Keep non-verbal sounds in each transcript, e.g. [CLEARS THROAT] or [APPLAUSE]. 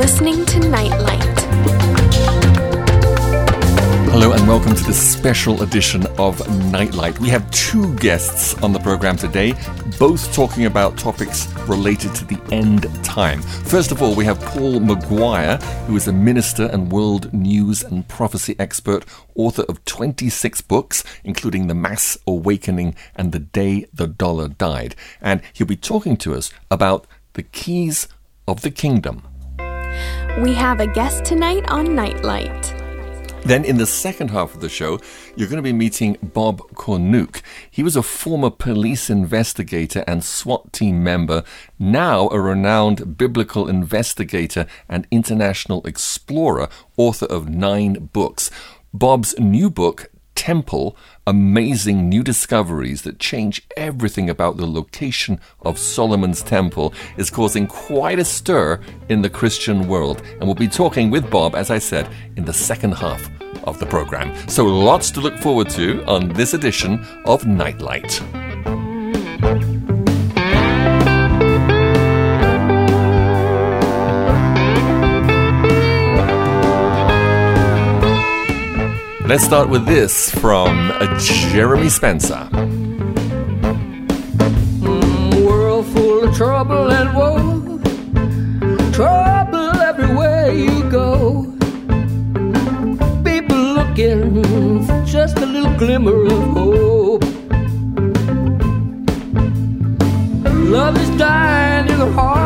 listening to Nightlight. Hello and welcome to this special edition of Nightlight. We have two guests on the program today, both talking about topics related to the end time. First of all, we have Paul McGuire, who is a minister and world news and prophecy expert, author of 26 books, including The Mass Awakening and The Day the Dollar Died. And he'll be talking to us about the keys of the kingdom. We have a guest tonight on Nightlight. Then, in the second half of the show, you're going to be meeting Bob Cornuke. He was a former police investigator and SWAT team member, now a renowned biblical investigator and international explorer, author of nine books. Bob's new book, Temple Amazing New Discoveries That Change Everything About the Location of Solomon's Temple is causing quite a stir in the Christian world. And we'll be talking with Bob, as I said, in the second half of the program. So lots to look forward to on this edition of Nightlight. Let's start with this from uh, Jeremy Spencer. Mm, world full of trouble and woe. Trouble everywhere you go. People looking for just a little glimmer of hope. Love is dying in the heart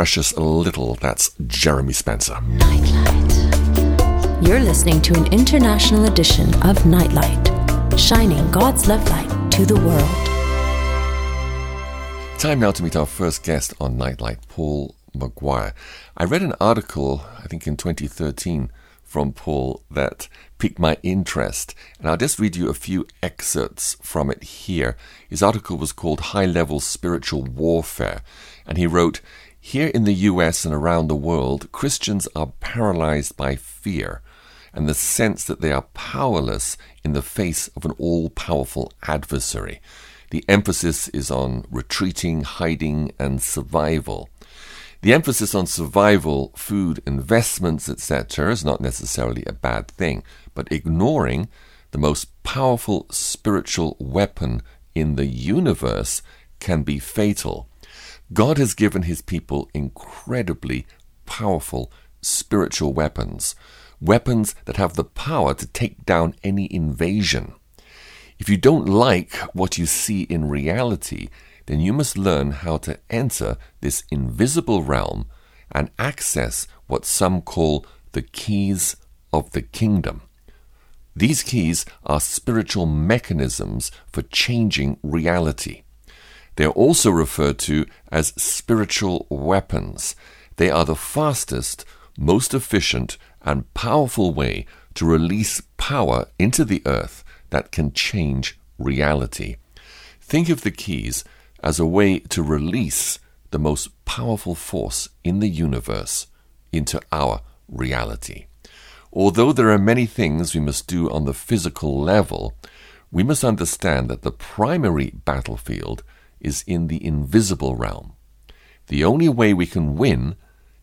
Precious Little, that's Jeremy Spencer. Nightlight. You're listening to an international edition of Nightlight, shining God's love light to the world. Time now to meet our first guest on Nightlight, Paul McGuire. I read an article, I think in 2013, from Paul that piqued my interest, and I'll just read you a few excerpts from it here. His article was called High Level Spiritual Warfare, and he wrote, Here in the US and around the world, Christians are paralyzed by fear and the sense that they are powerless in the face of an all powerful adversary. The emphasis is on retreating, hiding, and survival. The emphasis on survival, food, investments, etc., is not necessarily a bad thing, but ignoring the most powerful spiritual weapon in the universe can be fatal. God has given his people incredibly powerful spiritual weapons, weapons that have the power to take down any invasion. If you don't like what you see in reality, then you must learn how to enter this invisible realm and access what some call the keys of the kingdom. These keys are spiritual mechanisms for changing reality. They are also referred to as spiritual weapons. They are the fastest, most efficient, and powerful way to release power into the earth that can change reality. Think of the keys as a way to release the most powerful force in the universe into our reality. Although there are many things we must do on the physical level, we must understand that the primary battlefield is in the invisible realm. The only way we can win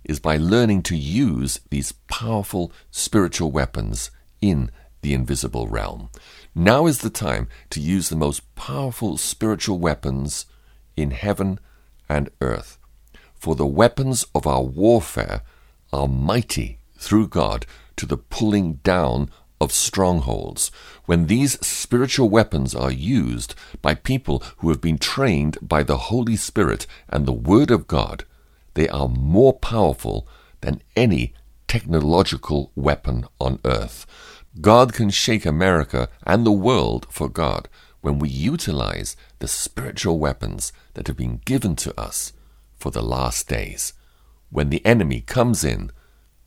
is by learning to use these powerful spiritual weapons in the invisible realm. Now is the time to use the most powerful spiritual weapons in heaven and earth. For the weapons of our warfare are mighty through God to the pulling down of strongholds. When these spiritual weapons are used by people who have been trained by the Holy Spirit and the Word of God, they are more powerful than any technological weapon on earth. God can shake America and the world for God when we utilize the spiritual weapons that have been given to us for the last days. When the enemy comes in,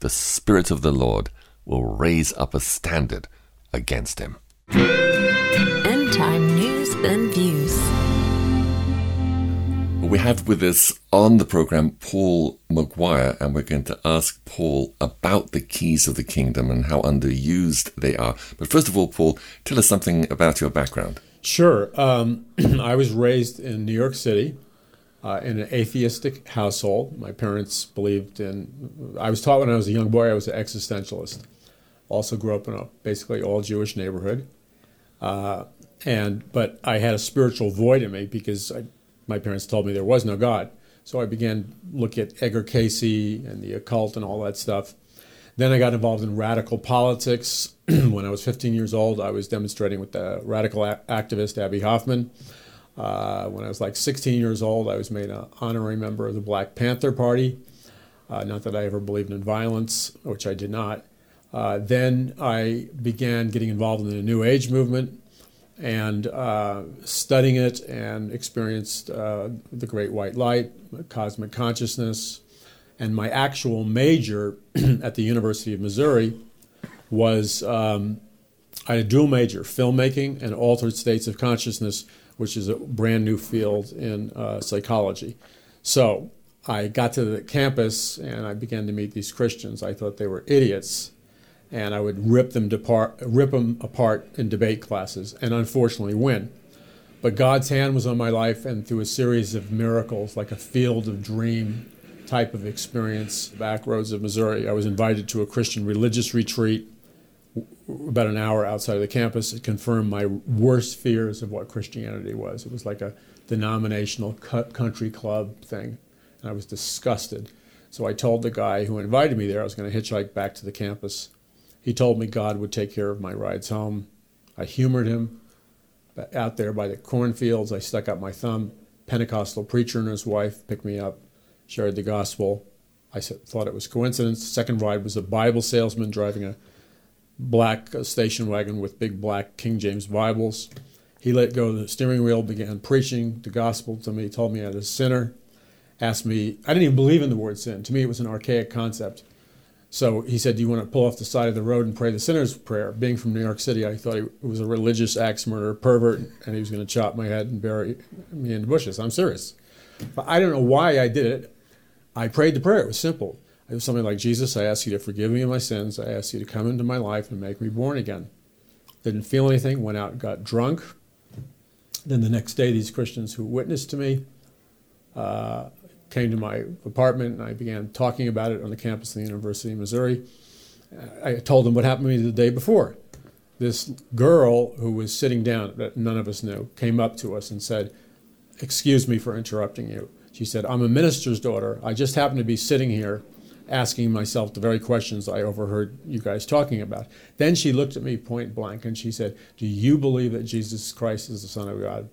the Spirit of the Lord will raise up a standard against him. End time news and views. We have with us on the program Paul McGuire, and we're going to ask Paul about the keys of the kingdom and how underused they are. But first of all, Paul, tell us something about your background. Sure. Um, [CLEARS THROAT] I was raised in New York City uh, in an atheistic household. My parents believed in, I was taught when I was a young boy I was an existentialist. Also grew up in a basically all Jewish neighborhood. Uh, and But I had a spiritual void in me because I, my parents told me there was no God. So I began look at Edgar Cayce and the occult and all that stuff. Then I got involved in radical politics. [CLEARS THROAT] when I was 15 years old, I was demonstrating with the radical a- activist Abbie Hoffman. Uh, when I was like 16 years old, I was made an honorary member of the Black Panther Party. Uh, not that I ever believed in violence, which I did not. Uh, then I began getting involved in the New Age movement and uh, studying it and experienced uh, the Great White Light, cosmic consciousness. And my actual major [CLEARS THROAT] at the University of Missouri was um, I had a dual major, filmmaking and altered states of consciousness, which is a brand new field in uh, psychology. So I got to the campus and I began to meet these Christians. I thought they were idiots, and I would rip them, depart, rip them apart in debate classes, and unfortunately win. But God's hand was on my life, and through a series of miracles, like a field of dream type of experience, back roads of Missouri, I was invited to a Christian religious retreat about an hour outside of the campus. It confirmed my worst fears of what Christianity was. It was like a denominational country club thing, and I was disgusted. So I told the guy who invited me there I was going to hitchhike back to the campus. He told me God would take care of my rides home. I humored him. Out there by the cornfields, I stuck out my thumb. Pentecostal preacher and his wife picked me up, shared the gospel. I thought it was coincidence. Second ride was a Bible salesman driving a black uh, station wagon with big black King James Bibles. He let go of the steering wheel, began preaching the gospel to me, told me I was a sinner, asked me, I didn't even believe in the word sin. To me, it was an archaic concept. So he said, Do you want to pull off the side of the road and pray the sinner's prayer? Being from New York City, I thought he was a religious axe murderer pervert and he was going to chop my head and bury me in the bushes. I'm serious. But I don't know why I did it. I prayed the prayer. It was simple. It was something like Jesus, I ask you to forgive me of my sins. I ask you to come into my life and make me born again. Didn't feel anything, went out got drunk. Then the next day, these Christians who witnessed to me uh, came to my apartment and I began talking about it on the campus of the University of Missouri. I told them what happened to me the day before. This girl who was sitting down that none of us knew came up to us and said, Excuse me for interrupting you. She said, I'm a minister's daughter. I just happened to be sitting here asking myself the very questions I overheard you guys talking about. Then she looked at me point blank and she said, Do you believe that Jesus Christ is the Son of God?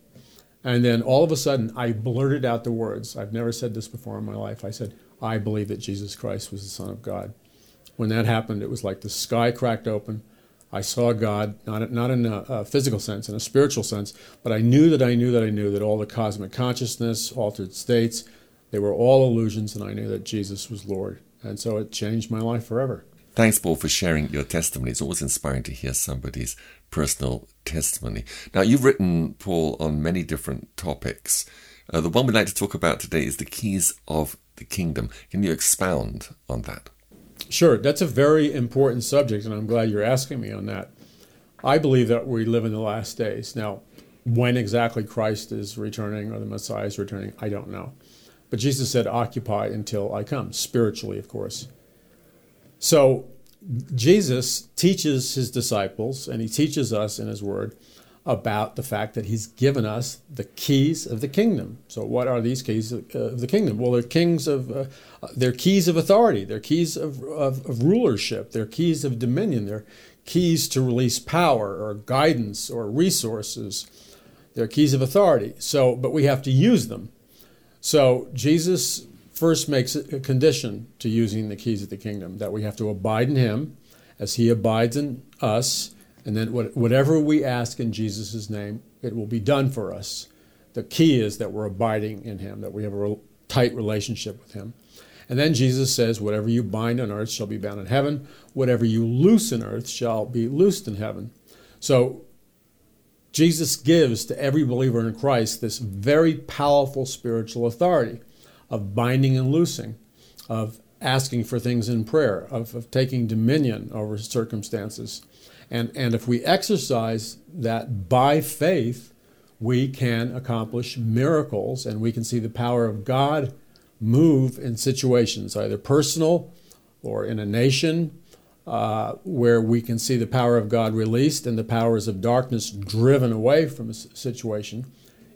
And then all of a sudden, I blurted out the words. I've never said this before in my life. I said, I believe that Jesus Christ was the Son of God. When that happened, it was like the sky cracked open. I saw God, not, not in a, a, physical sense, in a spiritual sense, but I knew that I knew that I knew that all the cosmic consciousness, altered states, they were all illusions, and I knew that Jesus was Lord. And so it changed my life forever. Thanks, Paul, for sharing your testimony. It's always inspiring to hear somebody's personal testimony. Now, you've written, Paul, on many different topics. Uh, the one we'd like to talk about today is the keys of the kingdom. Can you expound on that? Sure. That's a very important subject, and I'm glad you're asking me on that. I believe that we live in the last days. Now, when exactly Christ is returning or the Messiah is returning, I don't know. But Jesus said, Occupy until I come, spiritually, of course. So Jesus teaches his disciples, and he teaches us in his word about the fact that he's given us the keys of the kingdom. So, what are these keys of, uh, the kingdom? Well, they're kings of, uh, they're keys of authority, they're keys of, of, of rulership, they're keys of dominion, they're keys to release power or guidance or resources. They're keys of authority. So, but we have to use them. So, Jesus first makes a condition to using the keys of the kingdom that we have to abide in him as he abides in us and then whatever we ask in jesus' name it will be done for us. The key is that we're abiding in him that we have a tight relationship with him. And then jesus says whatever you bind on earth shall be bound in heaven. Whatever you loose in earth shall be loosed in heaven. So jesus gives to every believer in christ this very powerful spiritual authority of binding and loosing, of asking for things in prayer, of, of taking dominion over circumstances. And, and if we exercise that by faith, we can accomplish miracles and we can see the power of God move in situations, either personal or in a nation, uh, where we can see the power of God released and the powers of darkness driven away from a situation,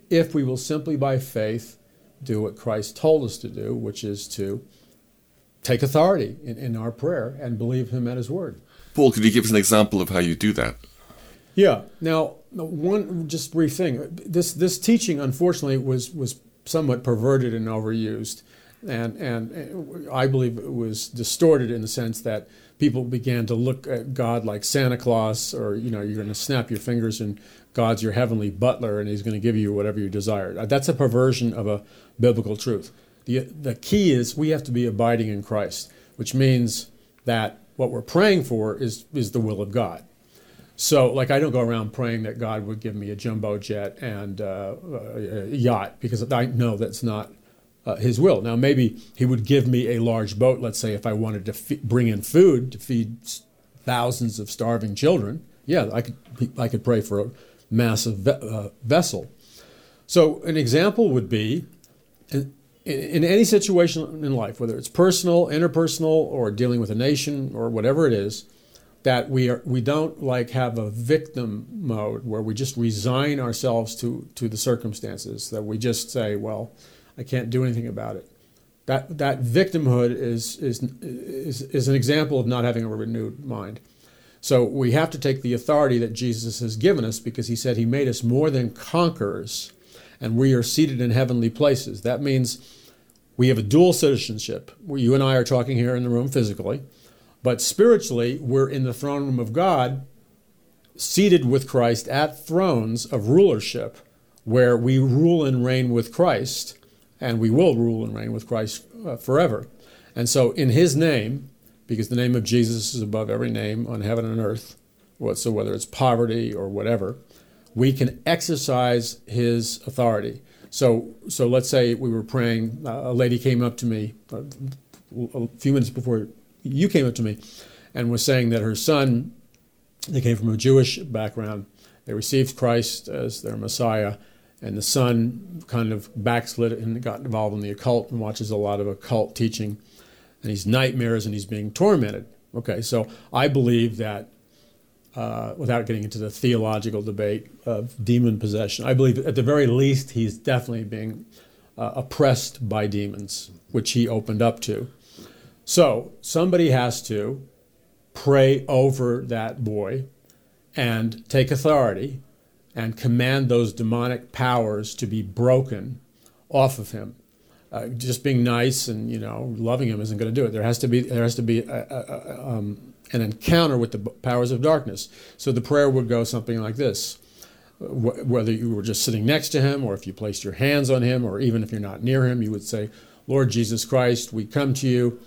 if we will simply by faith do what Christ told us to do, which is to take authority in, in our prayer and believe Him at His word. Paul, could you give us an example of how you do that? Yeah. Now, one just brief thing. This this teaching, unfortunately, was was somewhat perverted and overused, and and uh, I believe it was distorted in the sense that people began to look at God like Santa Claus, or you know, you're going to snap your fingers and God's your heavenly butler and he's going to give you whatever you desire. Uh, that's a perversion of a biblical truth. The, the key is we have to be abiding in Christ, which means that what we're praying for is, is the will of God. So, like, I don't go around praying that God would give me a jumbo jet and uh, a yacht because I know that's not uh, His will. Now, maybe He would give me a large boat, let's say, if I wanted to bring in food to feed thousands of starving children. Yeah, I could, I could pray for massive ve- uh, vessel. So, an example would be in, in any situation in life, whether it's personal, interpersonal, or dealing with a nation or whatever it is, that we are we don't like have a victim mode where we just resign ourselves to to the circumstances that we just say well i can't do anything about it that that victimhood is is is, is an example of not having a renewed mind so we have to take the authority that Jesus has given us because he said he made us more than conquerors and we are seated in heavenly places. That means we have a dual citizenship. You and I are talking here in the room physically, but spiritually, we're in the throne room of God, seated with Christ at thrones of rulership, where we rule and reign with Christ, and we will rule and reign with Christ uh, forever. And so, in His name, because the name of Jesus is above every name on heaven and earth, so whether it's poverty or whatever, we can exercise His authority. So, so let's say we were praying. Uh, a lady came up to me a, uh, a few minutes before you came up to me, and was saying that her son, they came from a Jewish background, they received Christ as their Messiah, and the son kind of backslid and got involved in the occult and watches a lot of occult teaching, and he's nightmares and he's being tormented. Okay, so I believe that uh, without getting into the theological debate of demon possession. I believe at the very least he's definitely being uh, oppressed by demons, which he opened up to. So somebody has to pray over that boy and take authority and command those demonic powers to be broken off of him. Uh, just being nice and you know loving him isn't going to do it. There has to be there has to be a, a, a, um, an encounter with the powers of darkness. So the prayer would go something like this whether you were just sitting next to him or if you placed your hands on him or even if you're not near him, you would say, Lord Jesus Christ, we come to you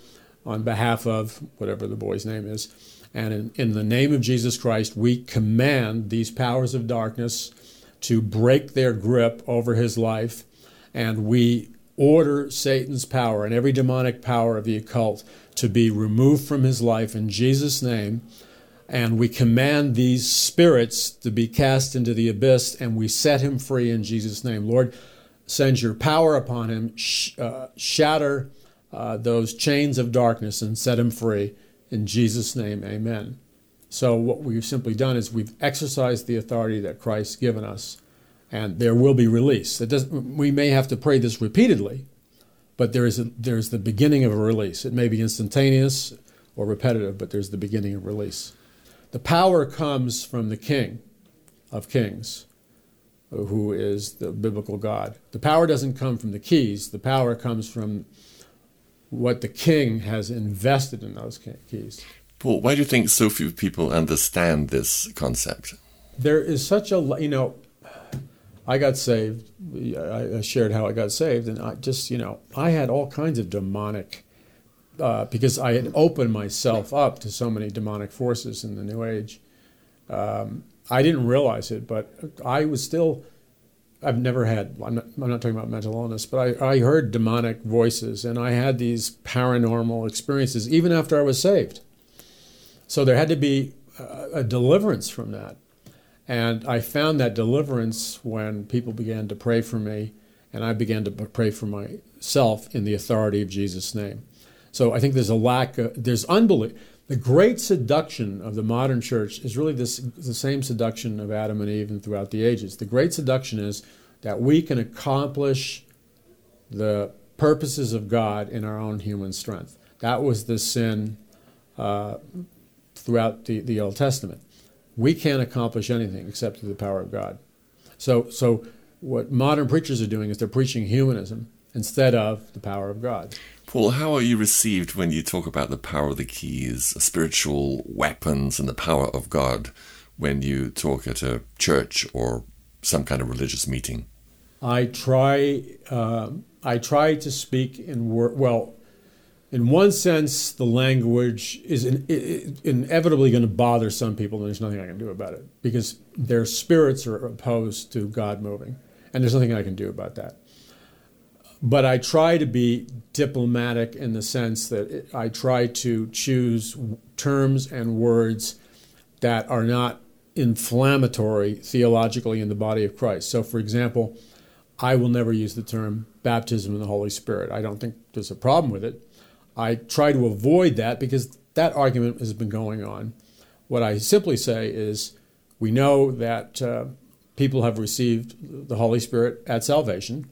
on behalf of whatever the boy's name is. And in, in the name of Jesus Christ, we command these powers of darkness to break their grip over his life. And we order Satan's power and every demonic power of the occult to be removed from his life in Jesus' name. And we command these spirits to be cast into the abyss and we set him free in Jesus' name. Lord, send your power upon him, sh- uh, shatter uh, those chains of darkness and set him free. In Jesus' name, amen. So, what we've simply done is we've exercised the authority that Christ's given us, and there will be release. It doesn't, we may have to pray this repeatedly, but there is a, there's the beginning of a release. It may be instantaneous or repetitive, but there's the beginning of release. The power comes from the King of Kings, who is the biblical God. The power doesn't come from the keys, the power comes from what the King has invested in those keys. Paul, why do you think so few people understand this concept? There is such a, you know, I got saved. I shared how I got saved, and I just, you know, I had all kinds of demonic, uh, because I had opened myself up to so many demonic forces in the New Age. Um, I didn't realize it, but I was still. I've never had. I'm not, I'm not talking about mental illness, but I, I heard demonic voices, and I had these paranormal experiences even after I was saved. So there had to be a, a deliverance from that. And I found that deliverance when people began to pray for me, and I began to pray for myself in the authority of Jesus' name. So I think there's a lack of, there's unbelief. The great seduction of the modern church is really this, the same seduction of Adam and Eve and throughout the ages. The great seduction is that we can accomplish the purposes of God in our own human strength. That was the sin uh, throughout the, the Old Testament we can't accomplish anything except through the power of God. So, so what modern preachers are doing is they're preaching humanism instead of the power of God. Paul, how are you received when you talk about the power of the keys, spiritual weapons, and the power of God when you talk at a church or some kind of religious meeting? I try. Uh, I try to speak in word. Well, in one sense, the language is in, in, inevitably going to bother some people, and there's nothing I can do about it because their spirits are opposed to God moving, and there's nothing I can do about that. But I try to be diplomatic in the sense that it, I try to choose terms and words that are not inflammatory theologically in the body of Christ. So, for example, I will never use the term baptism in the Holy Spirit. I don't think there's a problem with it. I try to avoid that because that argument has been going on. What I simply say is we know that uh, people have received the Holy Spirit at salvation.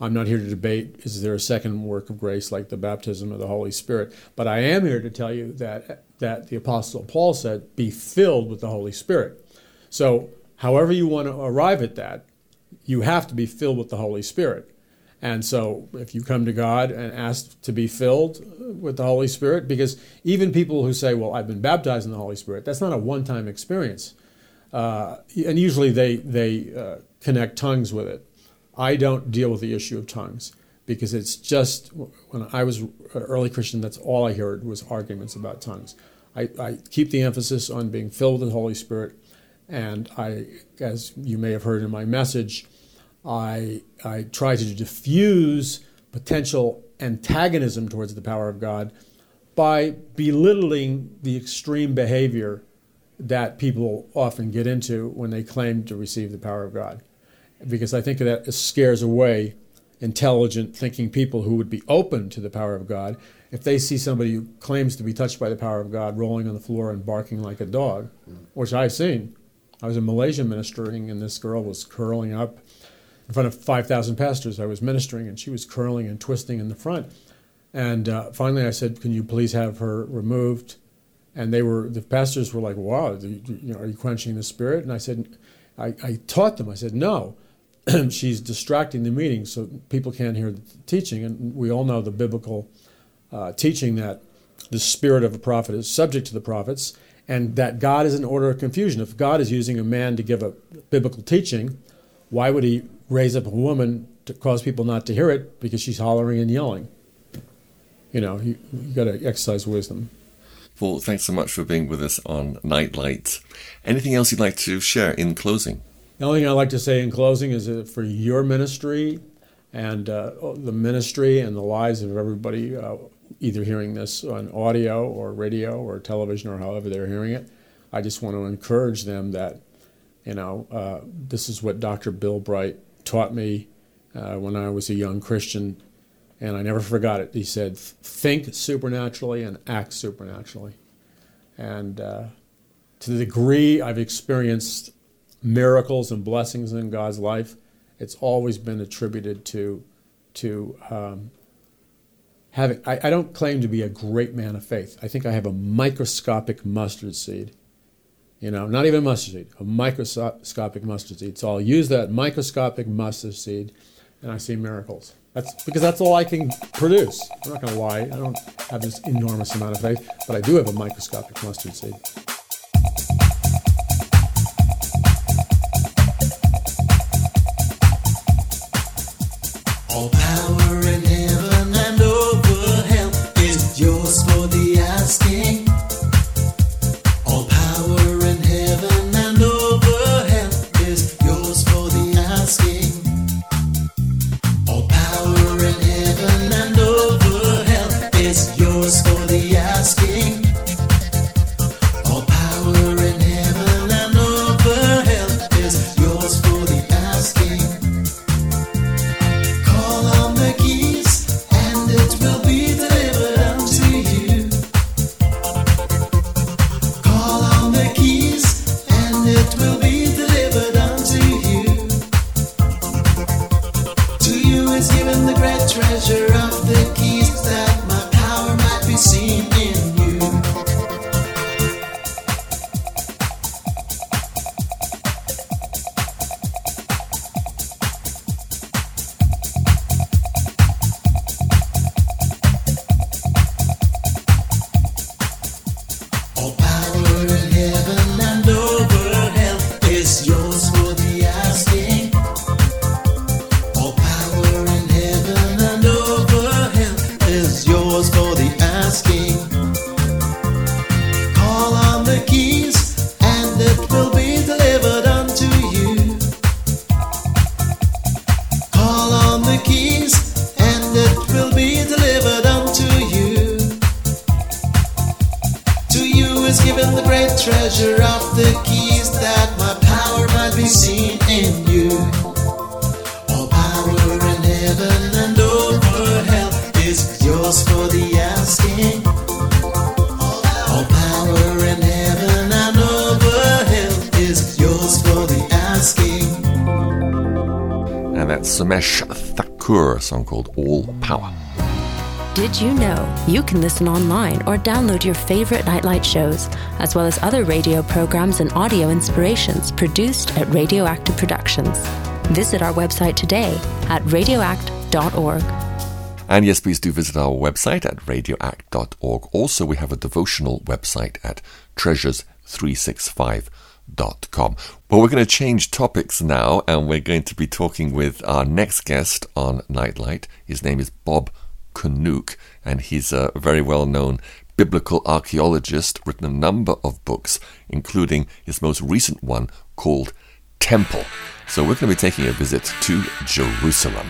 I'm not here to debate is there a second work of grace like the baptism of the Holy Spirit, but I am here to tell you that that the apostle Paul said be filled with the Holy Spirit. So, however you want to arrive at that, you have to be filled with the Holy Spirit. And so, if you come to God and ask to be filled with the Holy Spirit, because even people who say, Well, I've been baptized in the Holy Spirit, that's not a one time experience. Uh, and usually they, they uh, connect tongues with it. I don't deal with the issue of tongues because it's just when I was an early Christian, that's all I heard was arguments about tongues. I, I keep the emphasis on being filled with the Holy Spirit, and I, as you may have heard in my message, I, I try to diffuse potential antagonism towards the power of God by belittling the extreme behavior that people often get into when they claim to receive the power of God. Because I think that scares away intelligent, thinking people who would be open to the power of God. If they see somebody who claims to be touched by the power of God rolling on the floor and barking like a dog, which I've seen. I was in Malaysia ministering, and this girl was curling up in front of 5,000 pastors I was ministering, and she was curling and twisting in the front. And uh, finally, I said, "Can you please have her removed?" And they were the pastors were like, "Wow, you know, are you quenching the spirit?" And I said, I, I taught them. I said, "No, [CLEARS THROAT] she's distracting the meeting, so people can't hear the teaching." And we all know the biblical uh, teaching that the spirit of a prophet is subject to the prophets, and that God is an order of confusion. If God is using a man to give a biblical teaching, why would He raise up a woman to cause people not to hear it because she's hollering and yelling. You know, you, you got to exercise wisdom. Paul, thanks so much for being with us on Nightlight. Anything else you'd like to share in closing? The only thing I'd like to say in closing is that for your ministry and uh, the ministry and the lives of everybody, uh, either hearing this on audio or radio or television or however they're hearing it, I just want to encourage them that, you know, uh, this is what Dr. Bill Bright taught me uh, when I was a young Christian, and I never forgot it. He said, "Think supernaturally and act supernaturally." And uh, to the degree I've experienced miracles and blessings in God's life, it's always been attributed to to um, having. I, I don't claim to be a great man of faith. I think I have a microscopic mustard seed you know, not even mustard seed, a microscopic mustard seed. So I'll use that microscopic mustard seed and I see miracles. That's because that's all I can produce. I'm not going to lie. I don't have this enormous amount of faith, but I do have a microscopic mustard seed. Treasure of the keys that my power might be seen in you. All power in heaven and over hell is yours for the asking. All power in heaven and over hell is yours for the asking. And that's Samesh A song called All Power. Did you know you can listen online or download your favorite Nightlight shows, as well as other radio programs and audio inspirations produced at Radioactive Productions? Visit our website today at radioact.org. And yes, please do visit our website at radioact.org. Also, we have a devotional website at treasures365.com. Well, we're going to change topics now, and we're going to be talking with our next guest on Nightlight. His name is Bob Cornuke, and he's a very well known biblical archaeologist, written a number of books, including his most recent one called Temple. So we're going to be taking a visit to Jerusalem.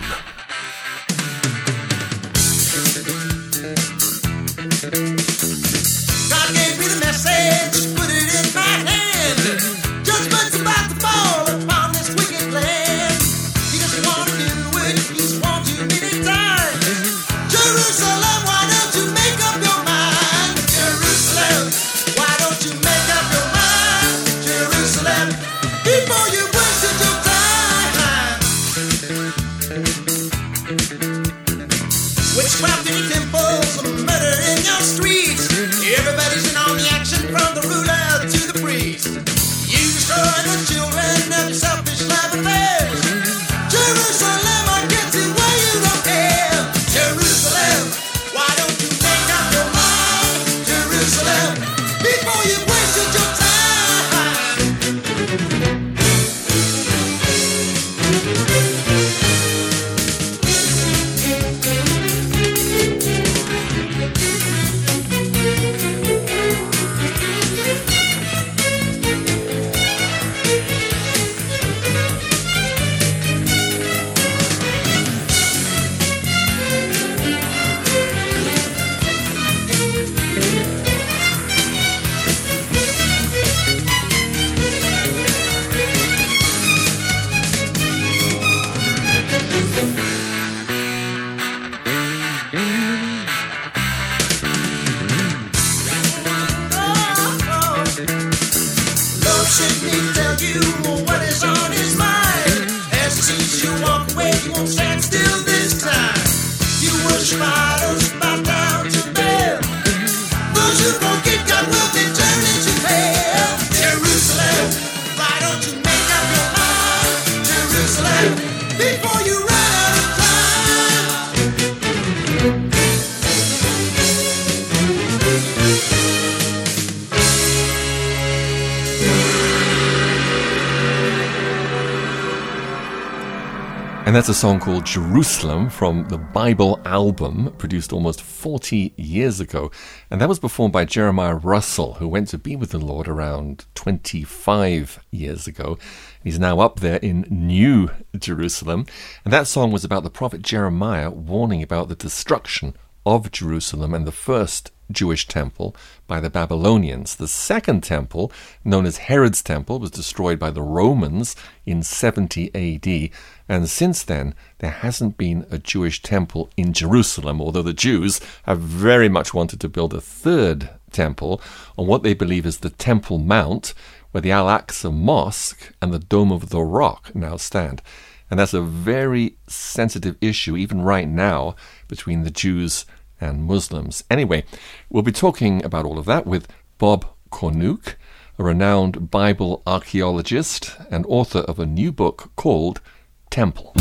Song called Jerusalem from the Bible album, produced almost 40 years ago. And that was performed by Jeremiah Russell, who went to be with the Lord around 25 years ago. He's now up there in New Jerusalem. And that song was about the prophet Jeremiah warning about the destruction of Jerusalem and the first Jewish temple by the Babylonians. The second temple, known as Herod's temple, was destroyed by the Romans in 70 AD. And since then, there hasn't been a Jewish temple in Jerusalem, although the Jews have very much wanted to build a third temple on what they believe is the Temple Mount, where the Al Aqsa Mosque and the Dome of the Rock now stand. And that's a very sensitive issue, even right now, between the Jews and Muslims. Anyway, we'll be talking about all of that with Bob Cornuke, a renowned Bible archaeologist and author of a new book called Temple.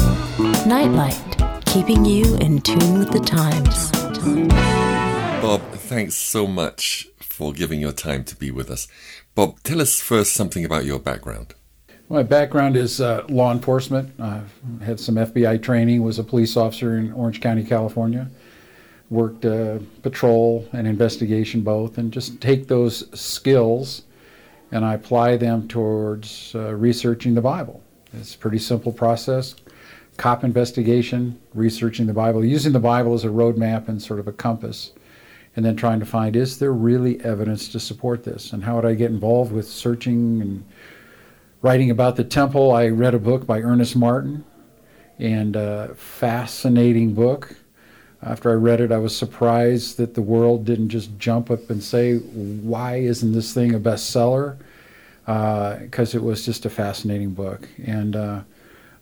Nightlight, keeping you in tune with the times. Bob, thanks so much for giving your time to be with us. Bob, tell us first something about your background. My background is uh, law enforcement. I've had some FBI training, was a police officer in Orange County, California. Worked uh, patrol and investigation both, and just take those skills and I apply them towards uh, researching the Bible. It's a pretty simple process. Cop investigation, researching the Bible, using the Bible as a roadmap and sort of a compass, and then trying to find is there really evidence to support this? And how would I get involved with searching and writing about the temple? I read a book by Ernest Martin, and a fascinating book. After I read it, I was surprised that the world didn't just jump up and say, Why isn't this thing a bestseller? Because it was just a fascinating book. And uh,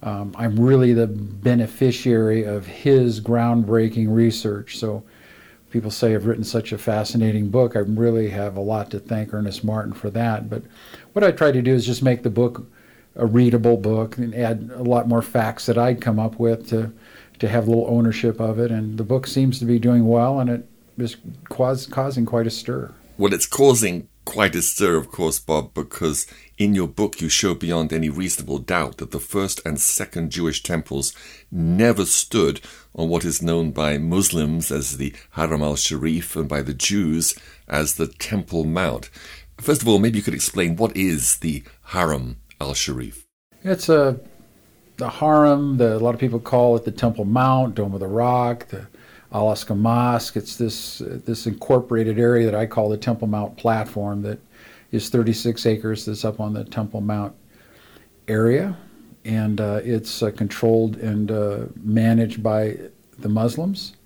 um, I'm really the beneficiary of his groundbreaking research. So people say I've written such a fascinating book. I really have a lot to thank Ernest Martin for that. But what I try to do is just make the book a readable book and add a lot more facts that I'd come up with to to have a little ownership of it. And the book seems to be doing well, and it is causing quite a stir. Well, it's causing quite a stir, of course, Bob, because in your book you show beyond any reasonable doubt that the first and second Jewish temples never stood on what is known by Muslims as the Haram al Sharif and by the Jews as the Temple Mount. First of all, maybe you could explain what is the Haram al Sharif? It's a the Haram. The, a lot of people call it the Temple Mount, Dome of the Rock, the Al Aqsa Mosque. It's this uh, this incorporated area that I call the Temple Mount platform that is 36 acres. That's up on the Temple Mount area, and uh, it's uh, controlled and uh, managed by the Muslims,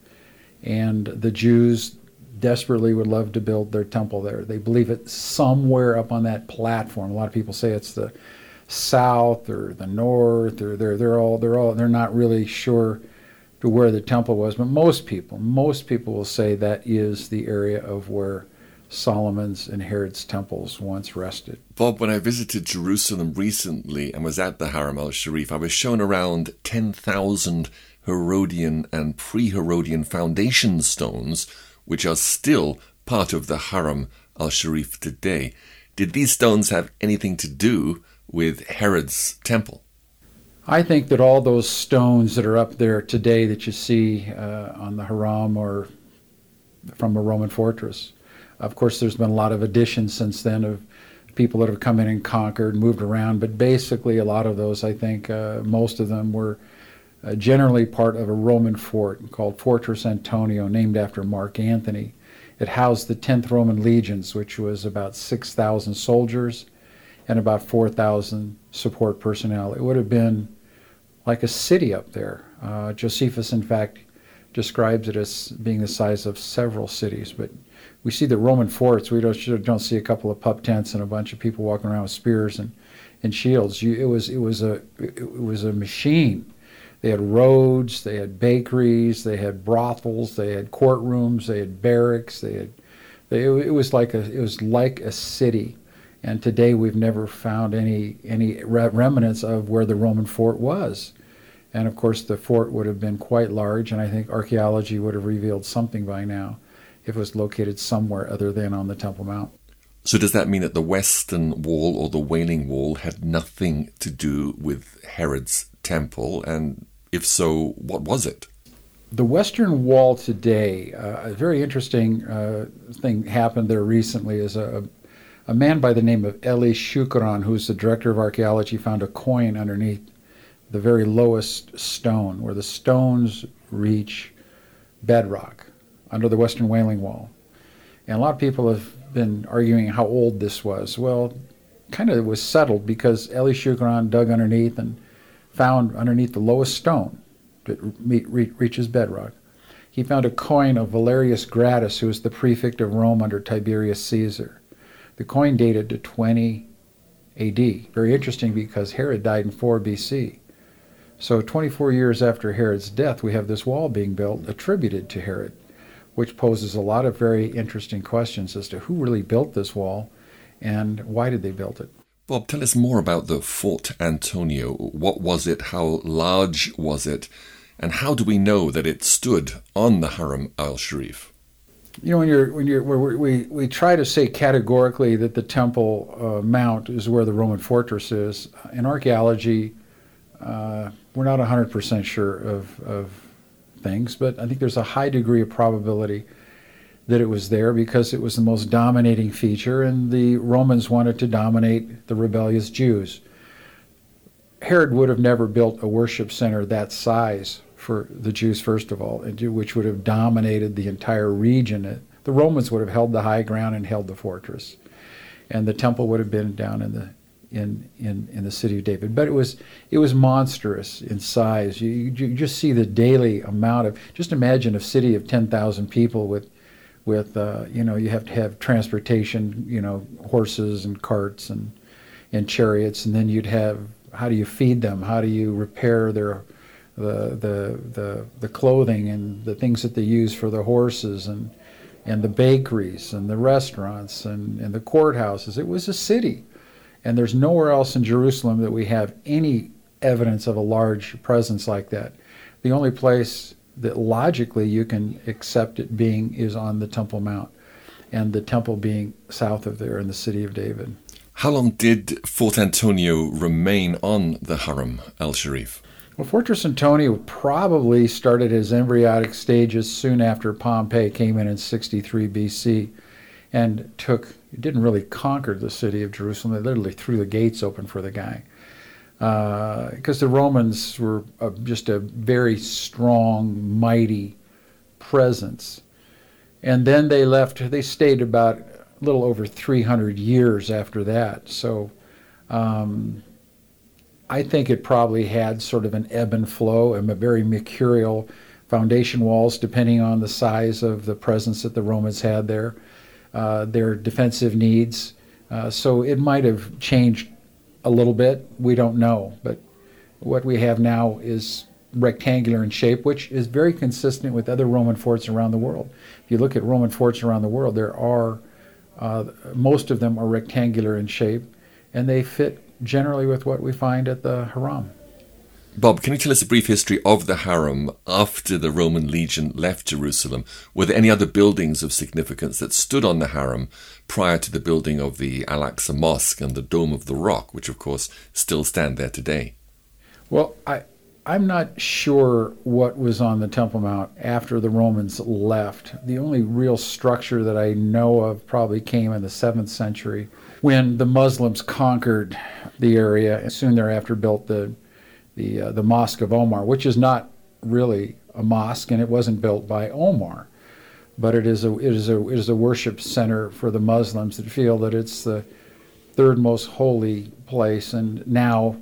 and the Jews desperately would love to build their temple there. They believe it's somewhere up on that platform. A lot of people say it's the south or the north, or they're they're all they're all they're not really sure to where the temple was, but most people, most people will say that is the area of where Solomon's and Herod's temples once rested. Bob, when I visited Jerusalem recently and was at the Haram al Sharif, I was shown around 10,000 Herodian and pre Herodian foundation stones, which are still part of the Haram al Sharif today. Did these stones have anything to do with Herod's temple? I think that all those stones that are up there today that you see uh, on the Haram or from a Roman fortress. Of course, there's been a lot of additions since then of people that have come in and conquered, moved around, but basically, a lot of those, I think, uh, most of them were uh, generally part of a Roman fort called Fortress Antonio, named after Mark Antony. It housed the 10th Roman legions, which was about 6,000 soldiers and about 4,000 support personnel. It would have been like a city up there. Uh, Josephus, in fact, describes it as being the size of several cities. But we see the Roman forts. We don't, don't see a couple of pup tents and a bunch of people walking around with spears and, and shields. You, it was it was a it was a machine. They had roads, they had bakeries, they had brothels, they had courtrooms, they had barracks. They had they, it was like a it was like a city. And today we've never found any any remnants of where the Roman fort was. And of course, the fort would have been quite large, and I think archaeology would have revealed something by now if it was located somewhere other than on the Temple Mount. So, does that mean that the Western Wall or the Wailing Wall had nothing to do with Herod's temple? And if so, what was it? The Western Wall today, uh, a very interesting uh, thing happened there recently is a, a man by the name of Eli Shukron, who's the director of archaeology, found a coin underneath the very lowest stone, where the stones reach bedrock under the Western Wailing Wall. And a lot of people have been arguing how old this was. Well, kind of it was settled because Eli Shukron dug underneath and found underneath the lowest stone that re- reaches bedrock. He found a coin of Valerius Gratus, who was the prefect of Rome under Tiberius Caesar. The coin dated to 20 AD. Very interesting because Herod died in 4 BC. So 24 years after Herod's death, we have this wall being built attributed to Herod, which poses a lot of very interesting questions as to who really built this wall and why did they build it. Bob, tell us more about the Fort Antonio. What was it? How large was it? And how do we know that it stood on the Haram al Sharif? You know when you're when you're we we try to say categorically that the Temple uh, Mount is where the Roman fortress is. In archaeology, uh, we're not 100% sure of of things, but I think there's a high degree of probability that it was there because it was the most dominating feature, and the Romans wanted to dominate the rebellious Jews. Herod would have never built a worship center that size for the Jews, first of all, which would have dominated the entire region. The Romans would have held the high ground and held the fortress, and the temple would have been down in the in in, in the city of David. But it was it was monstrous in size. You, you just see the daily amount of. Just imagine a city of ten thousand people with with uh, you know you have to have transportation, you know horses and carts and and chariots, and then you'd have how do you feed them? How do you repair their the, the, the, the clothing and the things that they use for the horses and, and the bakeries and the restaurants and, and the courthouses. It was a city. And there's nowhere else in Jerusalem that we have any evidence of a large presence like that. the only place that logically you can accept it being is on the Temple Mount, and the temple being south of there in the city of David. How long did Fort Antonio remain on the Haram al Sharif? Well, Fortress Antonio probably started its embryonic stages soon after Pompey came in in 63 BC and took, didn't really conquer the city of Jerusalem. They literally threw the gates open for the guy. Because the Romans were uh, just a very strong, mighty presence. And then they left, they stayed about a little over 300 years after that. So um, I think it probably had sort of an ebb and flow and a very mercurial foundation walls, depending on the size of the presence that the Romans had there, uh, their defensive needs. Uh, so it might have changed a little bit. We don't know. But what we have now is rectangular in shape, which is very consistent with other Roman forts around the world. If you look at Roman forts around the world, there are, uh, most of them are rectangular in shape, and they fit generally with what we find at the Haram. Bob, can you tell us a brief history of the Haram after the Roman legion left Jerusalem? Were there any other buildings of significance that stood on the Haram prior to the building of the Al Aqsa Mosque and the Dome of the Rock, which of course still stand there today? Well, I, I'm not sure what was on the Temple Mount after the Romans left. The only real structure that I know of probably came in the 7th century when the Muslims conquered the area and soon thereafter built the the uh, the Mosque of Omar, which is not really a mosque and it wasn't built by Omar, but it is a it is a it is a worship center for the Muslims that feel that it's the third most holy place and now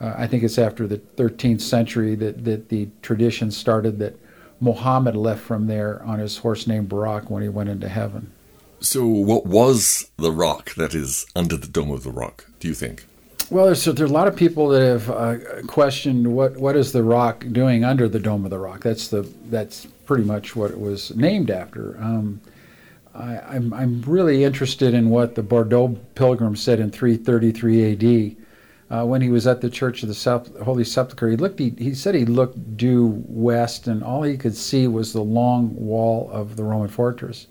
uh, I think it's after the 13th century that, that the tradition started that Muhammad left from there on his horse named Buraq when he went into heaven. So, what was the rock that is under the Dome of the Rock, do you think? Well, there's, there's a lot of people that have uh, questioned what, what is the rock doing under the Dome of the Rock. That's the that's pretty much what it was named after. Um, I, I'm I'm really interested in what the Bordeaux pilgrim said in 333 A.D. Uh, when he was at the Church of the Sep- Holy Sepulchre. He looked. He, he said he looked due west, and all he could see was the long wall of the Roman fortress.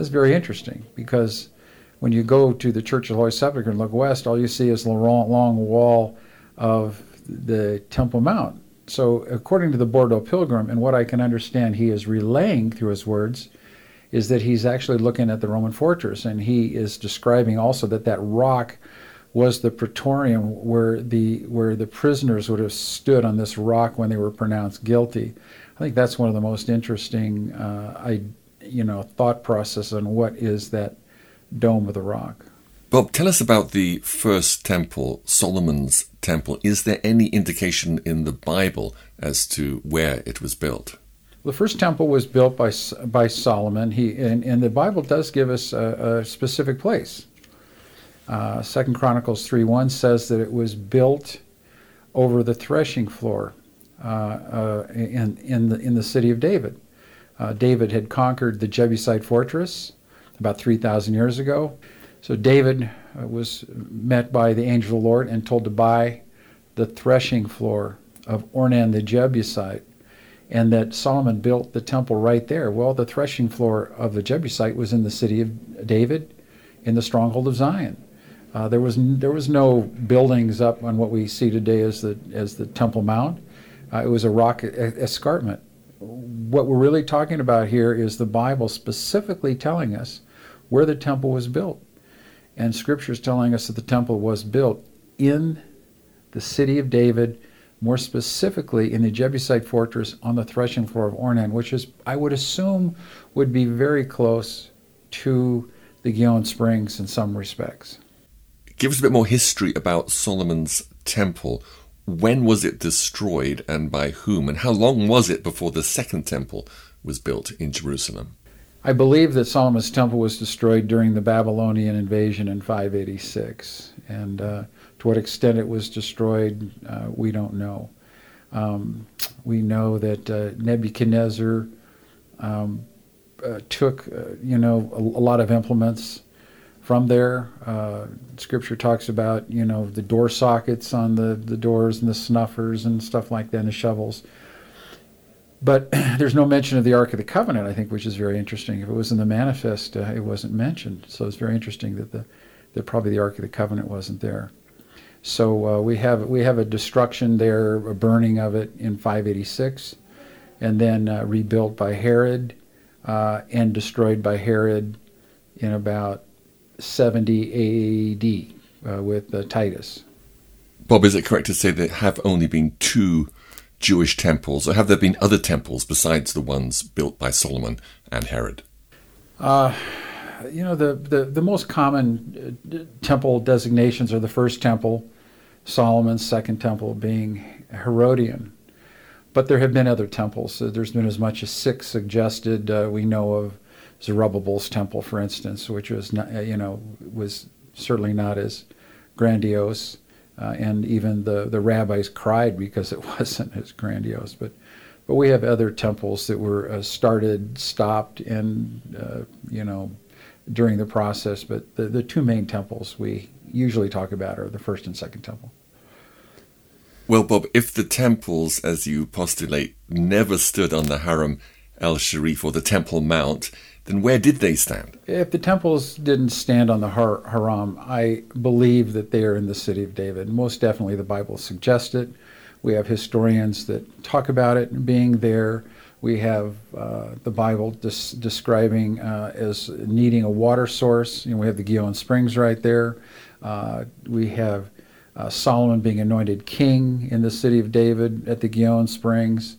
That's very interesting because when you go to the Church of the Holy Sepulchre and look west, all you see is the long, wall of the Temple Mount. So, according to the Bordeaux Pilgrim, and what I can understand he is relaying through his words, is that he's actually looking at the Roman fortress, and he is describing also that that rock was the praetorium where the where the prisoners would have stood on this rock when they were pronounced guilty. I think that's one of the most interesting, uh, you know, thought process on what is that Dome of the Rock. Bob, tell us about the first temple, Solomon's temple. Is there any indication in the Bible as to where it was built? The first temple was built by by Solomon. He and, and the Bible does give us a, a specific place. Uh, Second Chronicles three one says that it was built over the threshing floor uh, uh, in in the in the city of David. Uh, David had conquered the Jebusite fortress about 3,000 years ago. So David uh, was met by the angel of the Lord and told to buy the threshing floor of Ornan the Jebusite, and that Solomon built the temple right there. Well, the threshing floor of the Jebusite was in the city of David, in the stronghold of Zion. Uh, there was there was no buildings up on what we see today as the as the Temple Mount. Uh, it was a rock escarpment. What we're really talking about here is the Bible specifically telling us where the temple was built. And scripture is telling us that the temple was built in the city of David, more specifically in the Jebusite fortress on the threshing floor of Ornan, which is, I would assume, would be very close to the Gihon Springs in some respects. Give us a bit more history about Solomon's temple. When was it destroyed and by whom? And how long was it before the second temple was built in Jerusalem? I believe that Solomon's temple was destroyed during the Babylonian invasion in 586. And uh, to what extent it was destroyed, uh, we don't know. Um, we know that uh, Nebuchadnezzar um, uh, took, uh, you know, a, a, lot of implements from there. Uh, scripture talks about, you know, the door sockets on the, the doors and the snuffers and stuff like that, and the shovels but [CLEARS THROAT] there's no mention of the Ark of the Covenant, I think, which is very interesting. If it was in the manifest, uh, it wasn't mentioned. So it's very interesting that the that probably the Ark of the Covenant wasn't there. So uh, we have we have a destruction there, a burning of it in 586, and then uh, rebuilt by Herod uh, and destroyed by Herod in about 70 AD uh, with uh, Titus. Bob, is it correct to say there have only been two Jewish temples, or have there been other temples besides the ones built by Solomon and Herod? Uh, you know, the, the, the most common uh, temple designations are the first temple, Solomon's second temple being Herodian. But there have been other temples. Uh, there's been as much as six suggested. Uh, we know of Zerubbabel's temple, for instance, which was not, uh, you know was certainly not as grandiose, uh, and even the the rabbis cried because it [LAUGHS] wasn't as grandiose. But but we have other temples that were uh, started, stopped, and uh, you know during the process. But the the two main temples we usually talk about are the first and second temple. Well, Bob, if the temples, as you postulate, never stood on the Haram el Sharif or the Temple Mount, then where did they stand? If the temples didn't stand on the Har- Haram, I believe that they are in the city of David. Most definitely, the Bible suggests it. We have historians that talk about it being there. We have uh, the Bible des- describing uh, as needing a water source. You know, we have the Gihon Springs right there. Uh, we have uh, Solomon being anointed king in the city of David at the Gihon Springs.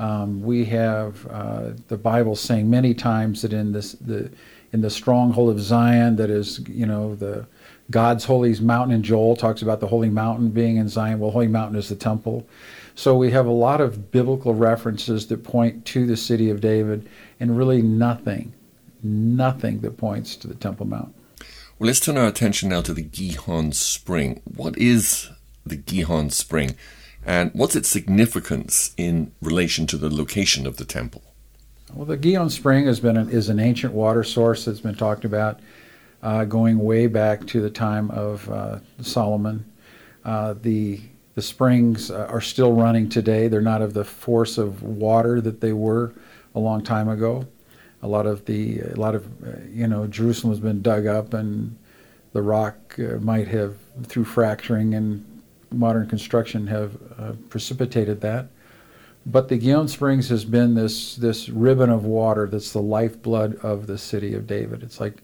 Um, we have uh, the Bible saying many times that in this the in the stronghold of Zion, that is you know the God's holy mountain. In Joel talks about the holy mountain being in Zion. Well, holy mountain is the temple. So we have a lot of biblical references that point to the city of David, and really nothing, nothing that points to the Temple Mount. Well, let's turn our attention now to the Gihon Spring. What is the Gihon Spring, and what's its significance in relation to the location of the temple? Well, the Gihon Spring has been an, is an ancient water source that's been talked about uh, going way back to the time of uh, Solomon. Uh, the the springs uh, are still running today. They're not of the force of water that they were a long time ago. A lot of the a lot of uh, you know Jerusalem has been dug up, and the rock uh, might have through fracturing and modern construction have uh, precipitated that. But the Gihon Springs has been this this ribbon of water that's the lifeblood of the city of David. It's like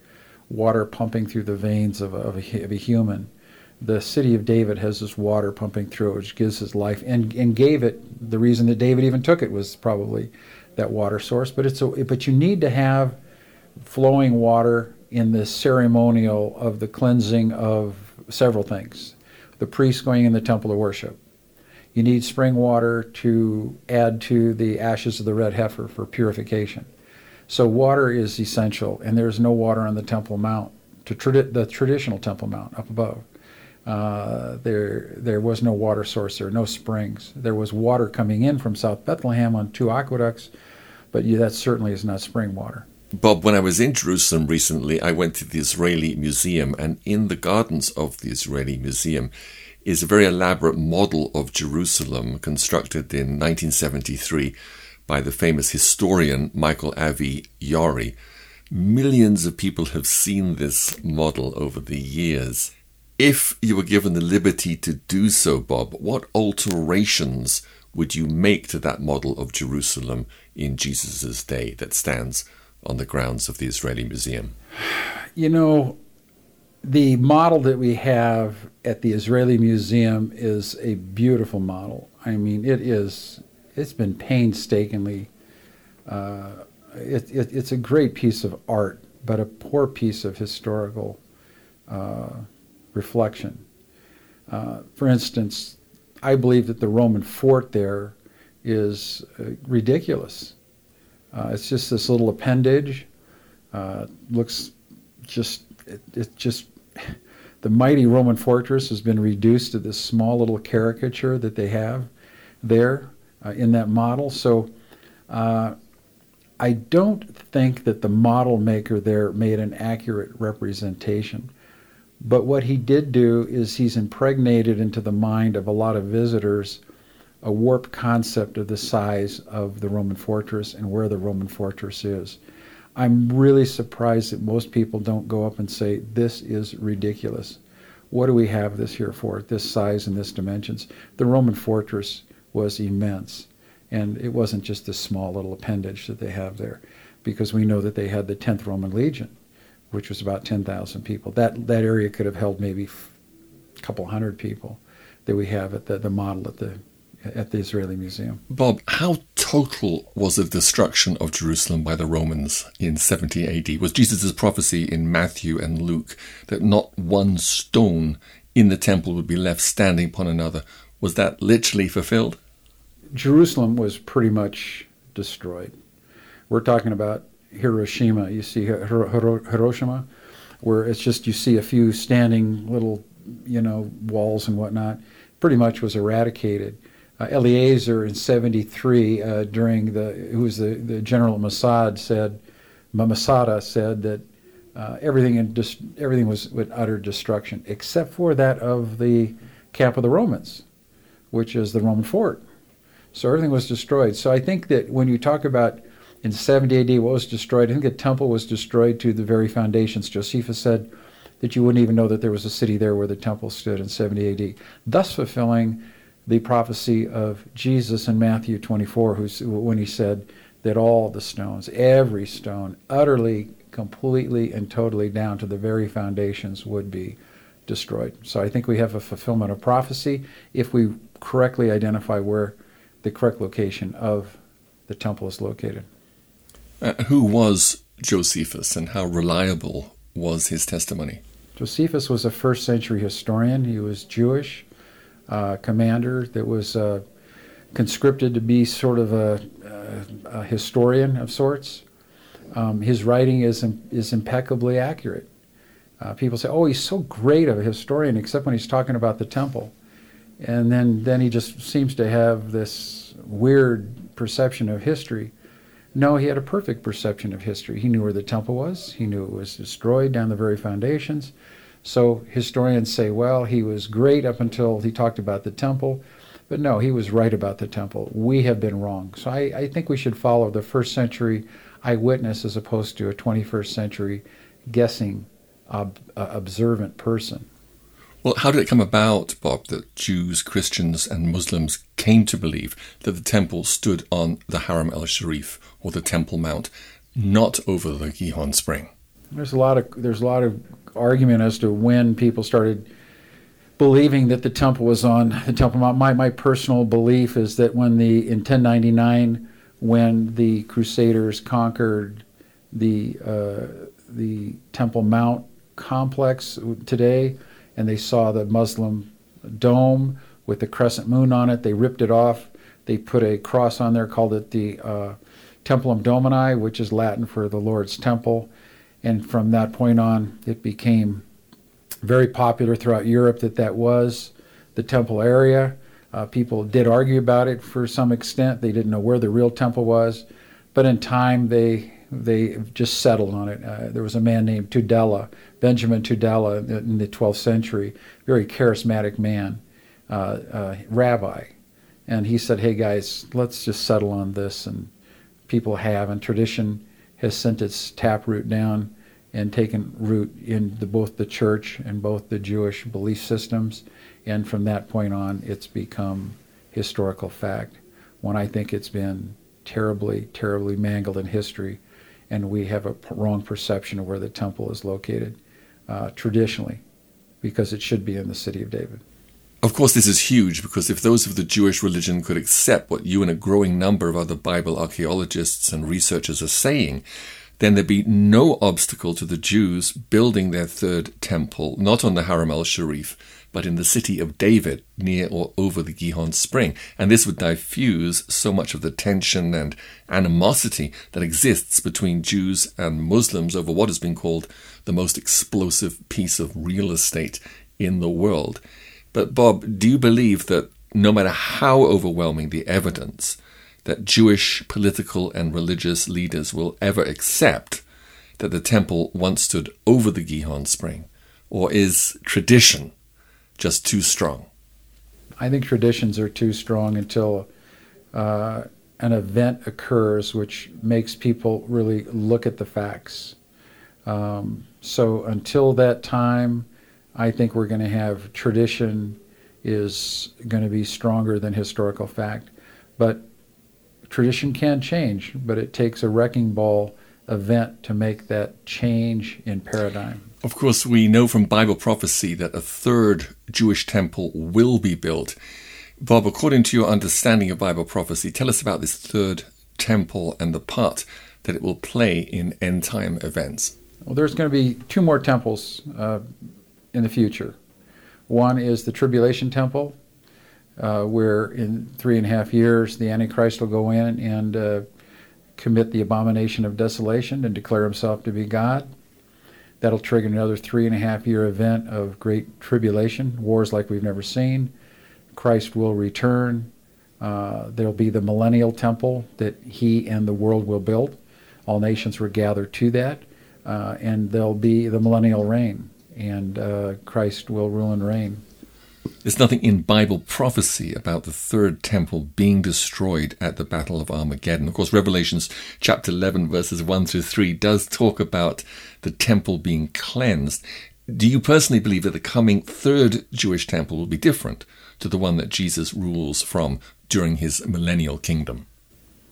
water pumping through the veins of a, of a, of a human. The city of David has this water pumping through it, which gives his life and, and gave it the reason that David even took it was probably that water source. But it's a, but you need to have flowing water in the ceremonial of the cleansing of several things. The priest going in the temple to worship. You need spring water to add to the ashes of the red heifer for purification. So water is essential, and there's no water on the Temple Mount, to tradi- the traditional Temple Mount up above. Uh, there, there was no water source there, no springs. There was water coming in from South Bethlehem on two aqueducts, but yeah, that certainly is not spring water. Bob, when I was in Jerusalem recently, I went to the Israeli Museum, and in the gardens of the Israeli Museum is a very elaborate model of Jerusalem constructed in 1973 by the famous historian Michael Avi Yari. Millions of people have seen this model over the years. If you were given the liberty to do so, Bob, what alterations would you make to that model of Jerusalem in Jesus' day that stands on the grounds of the Israeli Museum? You know, the model that we have at the Israeli Museum is a beautiful model. I mean, it is it's been painstakingly. Uh, it, it, it's a great piece of art, but a poor piece of historical uh, reflection. Uh, for instance, I believe that the Roman fort there is uh, ridiculous. Uh, it's just this little appendage. Uh, looks just it, it just [LAUGHS] the mighty Roman fortress has been reduced to this small little caricature that they have there uh, in that model. So uh, I don't think that the model maker there made an accurate representation. But what he did do is he's impregnated into the mind of a lot of visitors a warped concept of the size of the Roman fortress and where the Roman fortress is. I'm really surprised that most people don't go up and say, This is ridiculous. What do we have this here for, this size and this dimensions? The Roman fortress was immense, and it wasn't just this small little appendage that they have there, because we know that they had the 10th Roman Legion, which was about 10,000 people. That, that area could have held maybe a couple hundred people that we have at the, the model at the at the Israeli Museum. Bob, how total was the destruction of Jerusalem by the Romans in 70 AD? Was Jesus' prophecy in Matthew and Luke that not one stone in the temple would be left standing upon another? Was that literally fulfilled? Jerusalem was pretty much destroyed. We're talking about Hiroshima. You see Hiro- Hiro- Hiroshima, where it's just you see a few standing little, you know, walls and whatnot. Pretty much was eradicated uh, Eliezer in 73 uh, during the, who was the, the general Mossad said, Masada said that uh, everything in dis- everything was with utter destruction except for that of the camp of the Romans, which is the Roman fort. So everything was destroyed. So I think that when you talk about in 70 AD what was destroyed, I think the temple was destroyed to the very foundations. Josephus said that you wouldn't even know that there was a city there where the temple stood in 70 AD, thus fulfilling the prophecy of Jesus in Matthew 24, who's, when he said that all the stones, every stone, utterly, completely, and totally down to the very foundations would be destroyed. So I think we have a fulfillment of prophecy if we correctly identify where the correct location of the temple is located. Uh, who was Josephus and how reliable was his testimony? Josephus was a first century historian. He was Jewish uh, commander that was uh, conscripted to be sort of a, a, a historian of sorts. Um, his writing is is impeccably accurate. Uh, people say, "Oh, he's so great of a historian," except when he's talking about the temple, and then then he just seems to have this weird perception of history. No, he had a perfect perception of history. He knew where the temple was. He knew it was destroyed down the very foundations. So historians say, well, he was great up until he talked about the temple. But no, he was right about the temple. We have been wrong. So I, I think we should follow the first century eyewitness as opposed to a 21st century guessing, ob, uh, observant person. Well, how did it come about, Bob, that Jews, Christians, and Muslims came to believe that the temple stood on the Haram el Sharif, or the Temple Mount, not over the Gihon Spring? There's a lot of there's a lot of argument as to when people started believing that the temple was on the Temple Mount. My my personal belief is that when the in 1099 when the Crusaders conquered the uh, the Temple Mount complex today, and they saw the Muslim dome with the crescent moon on it, they ripped it off. They put a cross on there, called it the uh, Templum Domini, which is Latin for the Lord's Temple and from that point on, it became very popular throughout Europe that that was the temple area. Uh, people did argue about it for some extent. They didn't know where the real temple was, but in time they they just settled on it. Uh, there was a man named Tudela, Benjamin Tudela, in the 12th century, very charismatic man, uh, uh, rabbi, and he said, "Hey guys, let's just settle on this." And people have, and tradition has sent its taproot down and taken root in the, both the church and both the Jewish belief systems. And from that point on, it's become historical fact. When I think it's been terribly, terribly mangled in history, and we have a wrong perception of where the temple is located uh, traditionally, because it should be in the city of David. Of course, this is huge because if those of the Jewish religion could accept what you and a growing number of other Bible archaeologists and researchers are saying, then there'd be no obstacle to the Jews building their third temple, not on the Haram al Sharif, but in the city of David, near or over the Gihon Spring. And this would diffuse so much of the tension and animosity that exists between Jews and Muslims over what has been called the most explosive piece of real estate in the world. But, Bob, do you believe that no matter how overwhelming the evidence, that Jewish political and religious leaders will ever accept that the temple once stood over the Gihon spring? Or is tradition just too strong? I think traditions are too strong until uh, an event occurs which makes people really look at the facts. Um, so until that time, I think we're going to have tradition is going to be stronger than historical fact. But tradition can change, but it takes a wrecking ball event to make that change in paradigm. Of course, we know from Bible prophecy that a third Jewish temple will be built. Bob, according to your understanding of Bible prophecy, tell us about this third temple and the part that it will play in end time events. Well, there's going to be two more temples uh, in the future. One is the tribulation temple, uh, where in three and a half years the Antichrist will go in and uh, commit the abomination of desolation and declare himself to be God. That'll trigger another three and a half year event of great tribulation, wars like we've never seen. Christ will return. Uh, there'll be the millennial temple that he and the world will build. All nations will gather to that. Uh, and there'll be the millennial reign, and uh, Christ will rule and reign. There's nothing in Bible prophecy about the third temple being destroyed at the Battle of Armageddon. Of course, Revelations chapter 11, verses 1 through 3 does talk about the temple being cleansed. Do you personally believe that the coming third Jewish temple will be different to the one that Jesus rules from during his millennial kingdom?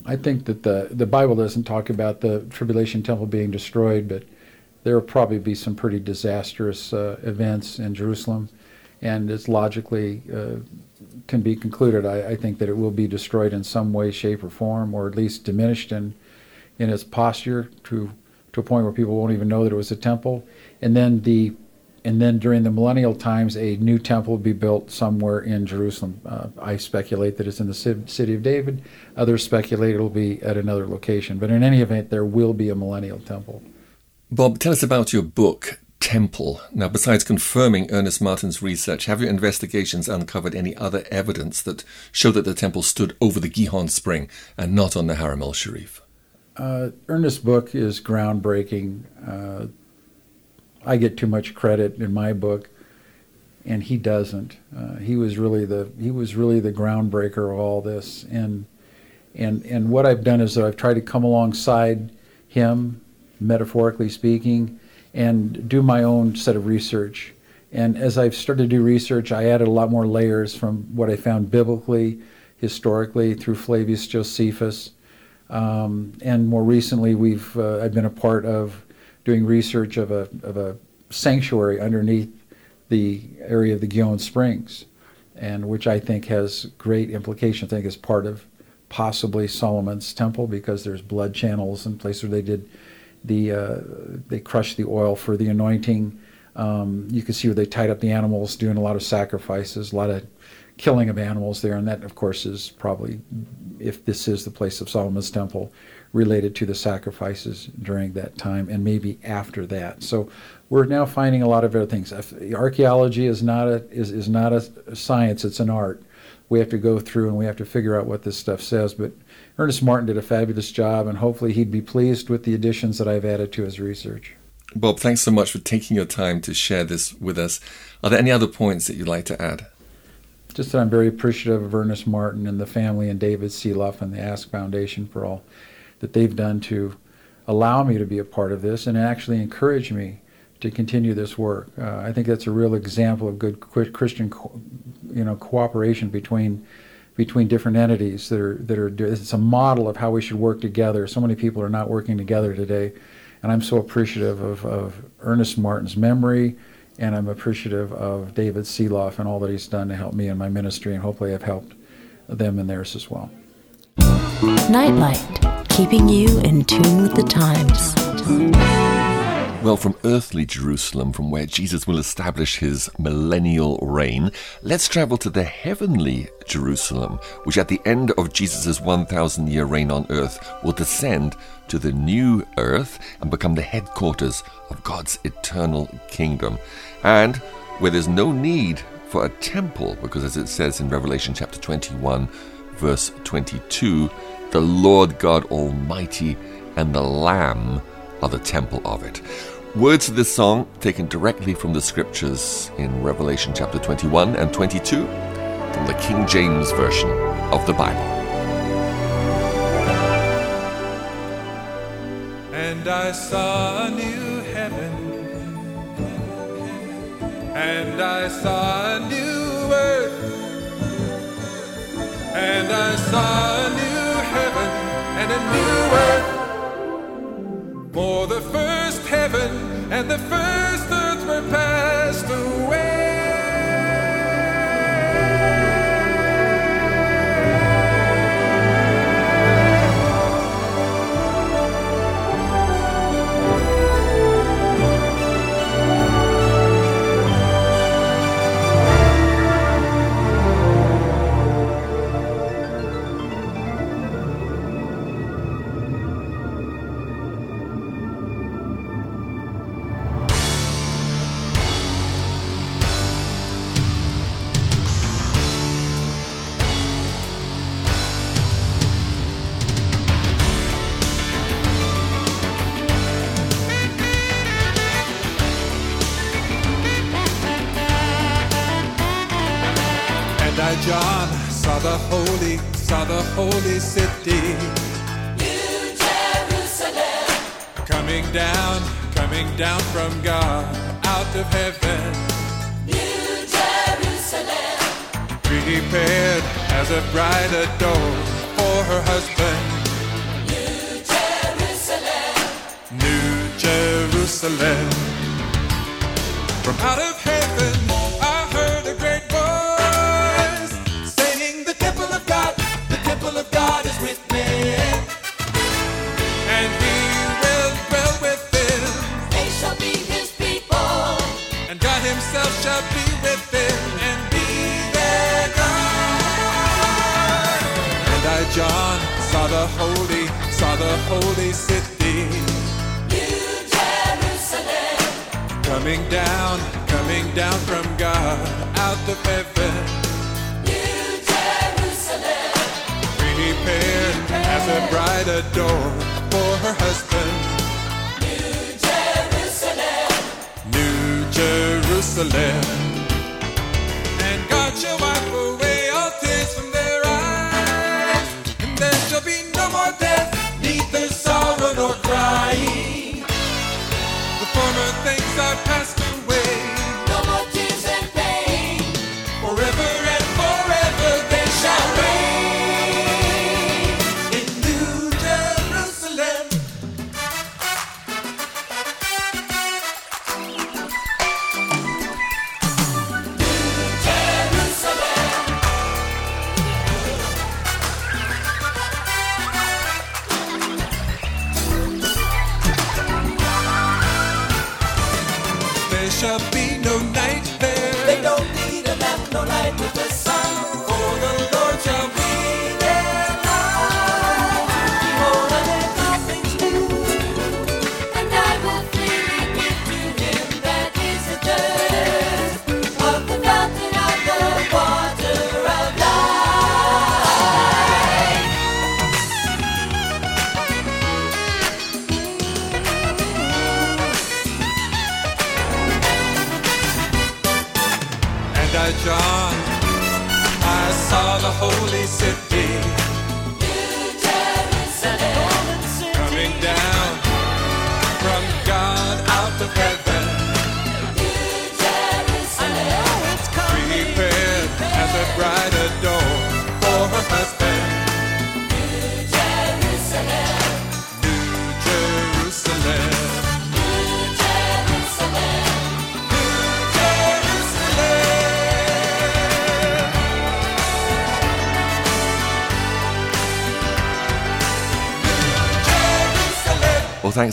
I think that the, the Bible doesn't talk about the tribulation temple being destroyed, but there will probably be some pretty disastrous uh, events in Jerusalem, and it's logically uh, can be concluded. I, I, think that it will be destroyed in some way, shape, or form, or at least diminished in in its posture to to a point where people won't even know that it was a temple. And then the and then during the millennial times, a new temple will be built somewhere in Jerusalem. Uh, I speculate that it's in the city of David. Others speculate it'll be at another location. But in any event, there will be a millennial temple. Bob, tell us about your book, Temple. Now, besides confirming Ernest Martin's research, have your investigations uncovered any other evidence that show that the temple stood over the Gihon Spring and not on the Haram el Sharif? Uh, Ernest's book is groundbreaking. Uh, I get too much credit in my book, and he doesn't. Uh, he was really the he was really the groundbreaker of all this, and and and what I've done is that I've tried to come alongside him, metaphorically speaking, and do my own set of research. And as I've started to do research, I added a lot more layers from what I found biblically, historically, through Flavius Josephus, um, and more recently, we've uh, I've been a part of doing research of a, of a sanctuary underneath the area of the Gihon Springs, and which I think has great implications. I think is part of possibly Solomon's temple because there's blood channels and places where they did the uh, they crushed the oil for the anointing. Um, you can see where they tied up the animals, doing a lot of sacrifices, a lot of killing of animals there, and that of course is probably, if this is the place of Solomon's temple, related to the sacrifices during that time and maybe after that. So we're now finding a lot of other things. Archaeology is not a is, is not a science; it's an art. We have to go through and we have to figure out what this stuff says. But Ernest Martin did a fabulous job, and hopefully he'd be pleased with the additions that I've added to his research. Bob, thanks so much for taking your time to share this with us. Are there any other points that you'd like to add? Just that I'm very appreciative of Ernest Martin and the family and David Sielaff and the Ask Foundation for all that they've done to allow me to be a part of this and actually encourage me to continue this work. Uh, I think that's a real example of good Christian, co- you know, cooperation between between different entities that are that are. It's a model of how we should work together. So many people are not working together today, and I'm so appreciative of, of Ernest Martin's memory, and I'm appreciative of David Sielaff and all that he's done to help me in my ministry, and hopefully I've helped them in theirs as well. Nightlight keeping you in tune with the times. Well, from earthly Jerusalem, from where Jesus will establish his millennial reign, let's travel to the heavenly Jerusalem, which at the end of Jesus' 1,000 year reign on earth will descend to the new earth and become the headquarters of God's eternal kingdom. And where there's no need for a temple, because as it says in Revelation chapter 21, verse 22, the Lord God Almighty and the Lamb are the temple of it. Words of this song taken directly from the scriptures in Revelation chapter 21 and 22. from the King James Version of the Bible. And I saw a new heaven, and I saw a new earth, and I saw a new heaven and a new earth. For the first heaven and the first earth were passed away. And I, John, saw the holy, saw the holy city. New Jerusalem. Coming down, coming down from God, out of heaven. New Jerusalem. Prepared as a bride adorned for her husband. New Jerusalem. New Jerusalem. From out of heaven, the holy city. New Jerusalem. Coming down, coming down from God, out of heaven. New Jerusalem. Prepared as a bride adorned for her husband. New Jerusalem. New Jerusalem. And God shall wipe away all tears from their eyes. And there shall be no more death, neither sorrow nor crying. The former things are passed Shall be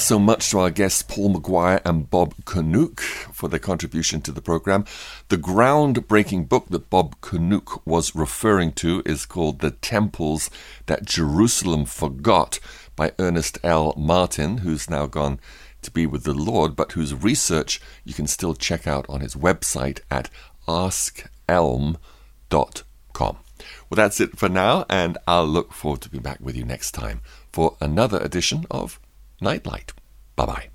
thanks so much to our guests Paul McGuire and Bob Cornuke for their contribution to the program. The groundbreaking book that Bob Cornuke was referring to is called The Temples That Jerusalem Forgot by Ernest L. Martin, who's now gone to be with the Lord, but whose research you can still check out on his website at askelm.com. Well, that's it for now, and I'll look forward to being back with you next time for another edition of Nightlight. Bye bye.